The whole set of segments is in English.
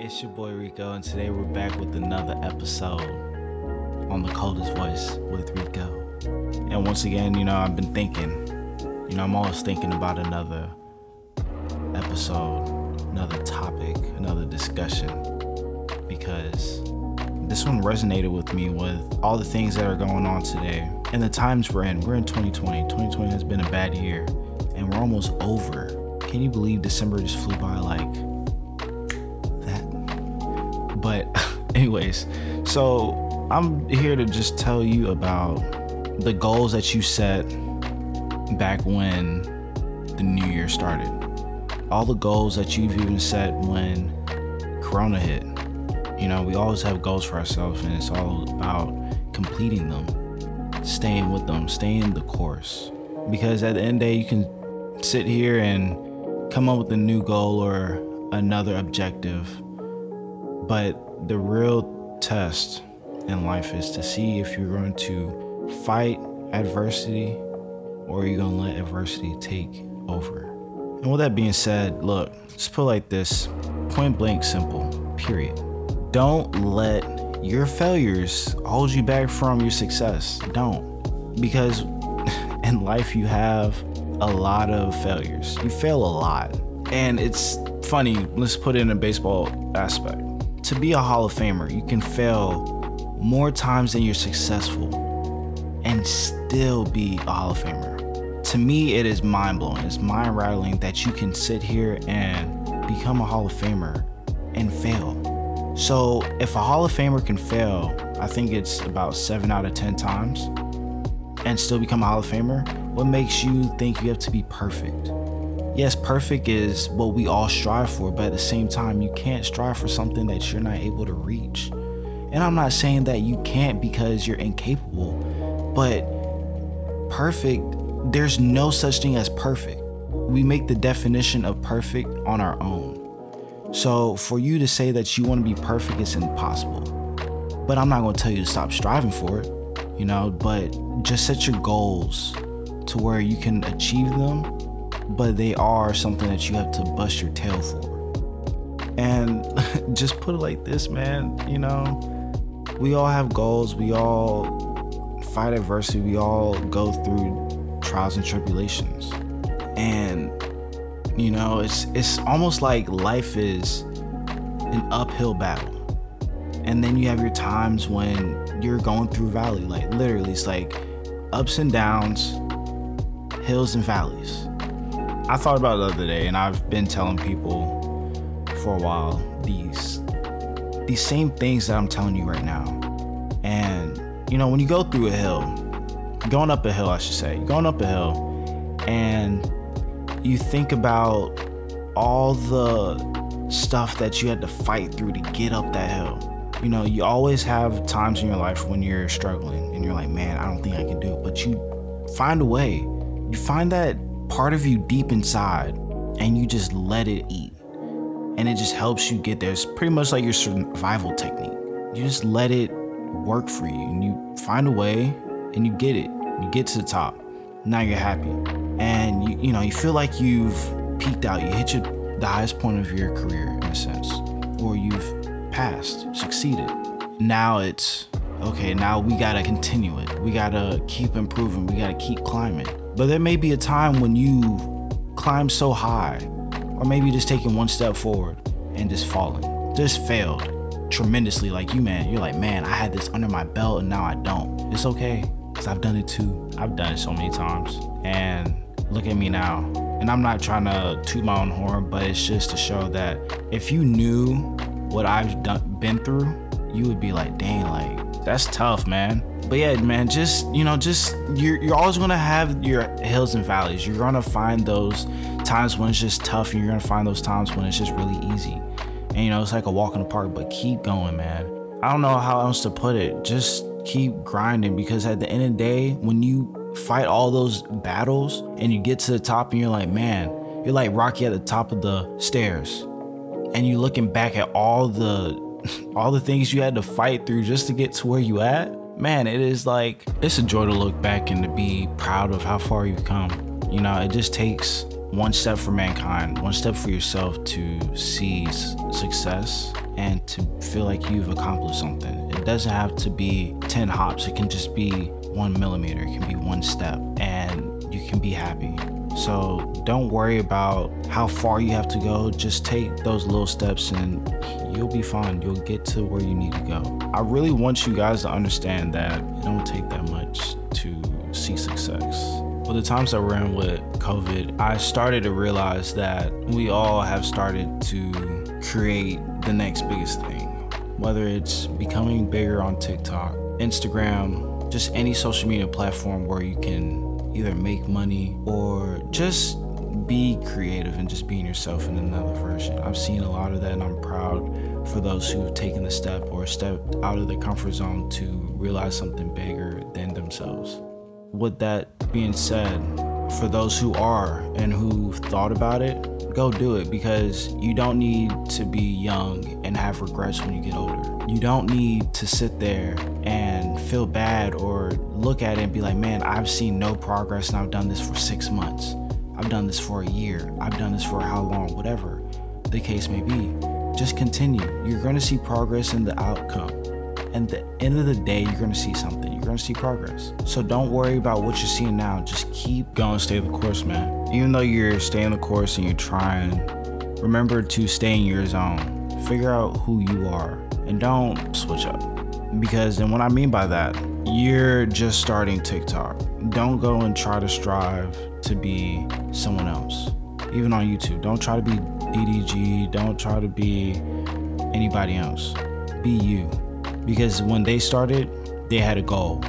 It's your boy Rico, and today we're back with another episode on the coldest voice with Rico. And once again, you know, I've been thinking, you know, I'm always thinking about another episode, another topic, another discussion, because this one resonated with me with all the things that are going on today and the times we're in. We're in 2020. 2020 has been a bad year, and we're almost over. Can you believe December just flew by like? But, anyways, so I'm here to just tell you about the goals that you set back when the new year started. All the goals that you've even set when Corona hit. You know, we always have goals for ourselves, and it's all about completing them, staying with them, staying the course. Because at the end of the day, you can sit here and come up with a new goal or another objective. But the real test in life is to see if you're going to fight adversity or you're going to let adversity take over. And with that being said, look, let's put like this point blank simple, period. Don't let your failures hold you back from your success. Don't. Because in life, you have a lot of failures. You fail a lot. And it's funny, let's put it in a baseball aspect. To be a Hall of Famer, you can fail more times than you're successful and still be a Hall of Famer. To me, it is mind blowing. It's mind rattling that you can sit here and become a Hall of Famer and fail. So, if a Hall of Famer can fail, I think it's about seven out of 10 times and still become a Hall of Famer, what makes you think you have to be perfect? Yes, perfect is what we all strive for, but at the same time, you can't strive for something that you're not able to reach. And I'm not saying that you can't because you're incapable, but perfect, there's no such thing as perfect. We make the definition of perfect on our own. So for you to say that you want to be perfect is impossible. But I'm not going to tell you to stop striving for it, you know, but just set your goals to where you can achieve them, but they are something that you have to bust your tail for. And just put it like this, man, you know, we all have goals, we all fight adversity, we all go through trials and tribulations. And you know, it's it's almost like life is an uphill battle. And then you have your times when you're going through valley, like literally it's like ups and downs, hills and valleys. I thought about it the other day and I've been telling people for a while these these same things that I'm telling you right now. And you know, when you go through a hill, going up a hill, I should say, going up a hill, and you think about all the stuff that you had to fight through to get up that hill. You know, you always have times in your life when you're struggling and you're like, man, I don't think I can do it. But you find a way. You find that part of you deep inside and you just let it eat. And it just helps you get there. It's pretty much like your survival technique. You just let it work for you and you find a way and you get it. You get to the top. Now you're happy. And you you know, you feel like you've peaked out. You hit your the highest point of your career in a sense. Or you've passed, succeeded. Now it's okay, now we gotta continue it. We gotta keep improving. We gotta keep climbing. But there may be a time when you climb so high, or maybe just taking one step forward and just falling, just failed tremendously. Like you, man, you're like, man, I had this under my belt and now I don't. It's okay, because I've done it too. I've done it so many times. And look at me now. And I'm not trying to toot my own horn, but it's just to show that if you knew what I've done, been through, you would be like, dang, like, that's tough, man. But yeah, man, just you know, just you're you're always gonna have your hills and valleys. You're gonna find those times when it's just tough, and you're gonna find those times when it's just really easy. And you know, it's like a walk in the park, but keep going, man. I don't know how else to put it. Just keep grinding because at the end of the day, when you fight all those battles and you get to the top and you're like, man, you're like Rocky at the top of the stairs. And you're looking back at all the all the things you had to fight through just to get to where you at man, it is like it's a joy to look back and to be proud of how far you've come. You know, it just takes one step for mankind, one step for yourself to see success and to feel like you've accomplished something. It doesn't have to be 10 hops, it can just be one millimeter, it can be one step, and you can be happy. So don't worry about how far you have to go. Just take those little steps and you'll be fine. You'll get to where you need to go. I really want you guys to understand that it don't take that much to see success. With the times that we're in with COVID, I started to realize that we all have started to create the next biggest thing. Whether it's becoming bigger on TikTok, Instagram, just any social media platform where you can either make money or just be creative and just being yourself in another version. I've seen a lot of that and I'm proud for those who've taken the step or stepped out of their comfort zone to realize something bigger than themselves. With that being said, for those who are and who've thought about it, go do it because you don't need to be young and have regrets when you get older. You don't need to sit there and feel bad or look at it and be like, man, I've seen no progress and I've done this for six months. I've done this for a year. I've done this for how long, whatever the case may be. Just continue. You're going to see progress in the outcome. And the end of the day, you're to see something. You're to see progress. So don't worry about what you're seeing now. Just keep going, stay the course, man. Even though you're staying the course and you're trying, remember to stay in your zone. Figure out who you are and don't switch up. Because, and what I mean by that, you're just starting TikTok. Don't go and try to strive to be someone else. Even on YouTube, don't try to be DDG, don't try to be anybody else. Be you. Because when they started, they had a goal.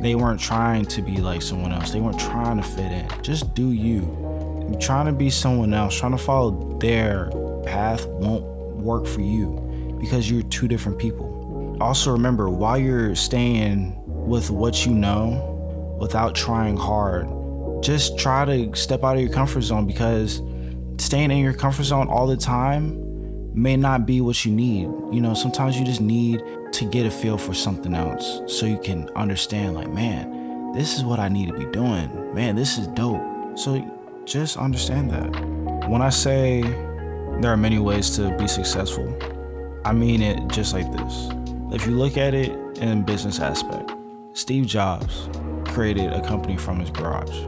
They weren't trying to be like someone else, they weren't trying to fit in. Just do you. Trying to be someone else, trying to follow their path won't work for you because you're two different people. Also, remember while you're staying with what you know without trying hard, just try to step out of your comfort zone because staying in your comfort zone all the time may not be what you need. You know, sometimes you just need to get a feel for something else so you can understand, like, man, this is what I need to be doing. Man, this is dope. So just understand that. When I say there are many ways to be successful, I mean it just like this. If you look at it in business aspect, Steve Jobs created a company from his garage,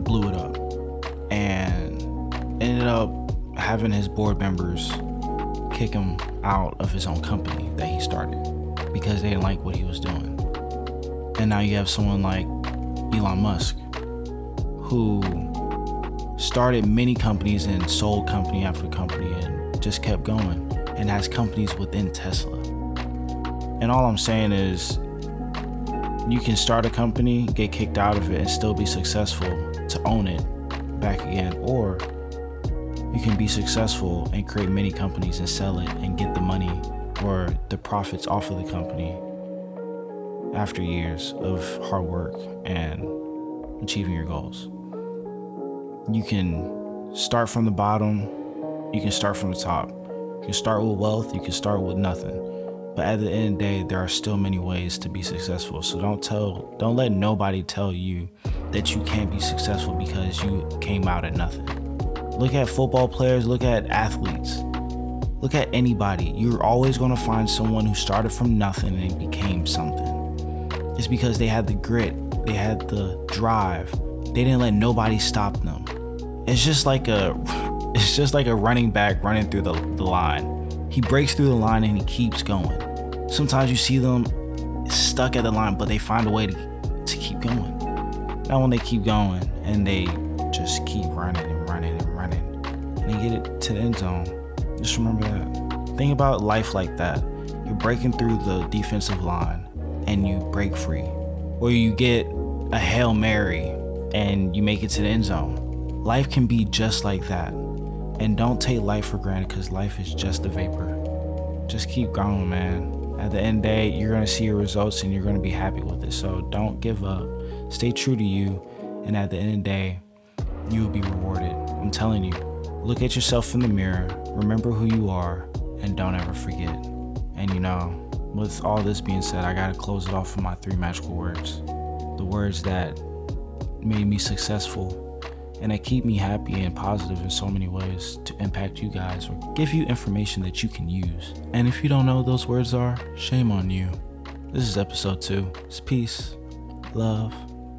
blew it up, and ended up having his board members kick him out of his own company that he started because they didn't like what he was doing. And now you have someone like Elon Musk who started many companies and sold company after company and just kept going and has companies within Tesla. And all I'm saying is, you can start a company, get kicked out of it, and still be successful to own it back again. Or you can be successful and create many companies and sell it and get the money or the profits off of the company after years of hard work and achieving your goals. You can start from the bottom, you can start from the top. You can start with wealth, you can start with nothing. But at the end of the day, there are still many ways to be successful. So don't tell, don't let nobody tell you that you can't be successful because you came out at nothing. Look at football players, look at athletes, look at anybody. You're always going to find someone who started from nothing and became something. It's because they had the grit, they had the drive, they didn't let nobody stop them. It's just like a it's just like a running back running through the, the line. He breaks through the line and he keeps going. Sometimes you see them stuck at the line, but they find a way to, to keep going. Now, when they keep going and they just keep running and get it to the end zone, just remember that. Think about life like that. You're breaking through the defensive line and you break free, or you get a Hail Mary and you make it to the end zone. Life can be just like that. And don't take life for granted because life is just a vapor. Just keep going, man. At the end of the day, you're going to see your results and you're going to be happy with it. So don't give up. Stay true to you. And at the end of the day, you will be rewarded. I'm telling you. Look at yourself in the mirror, remember who you are, and don't ever forget. And you know, with all this being said, I gotta close it off with my three magical words. The words that made me successful and they keep me happy and positive in so many ways to impact you guys or give you information that you can use. And if you don't know what those words are, shame on you. This is episode two. It's peace, love,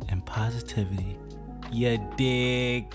and positivity. You dig?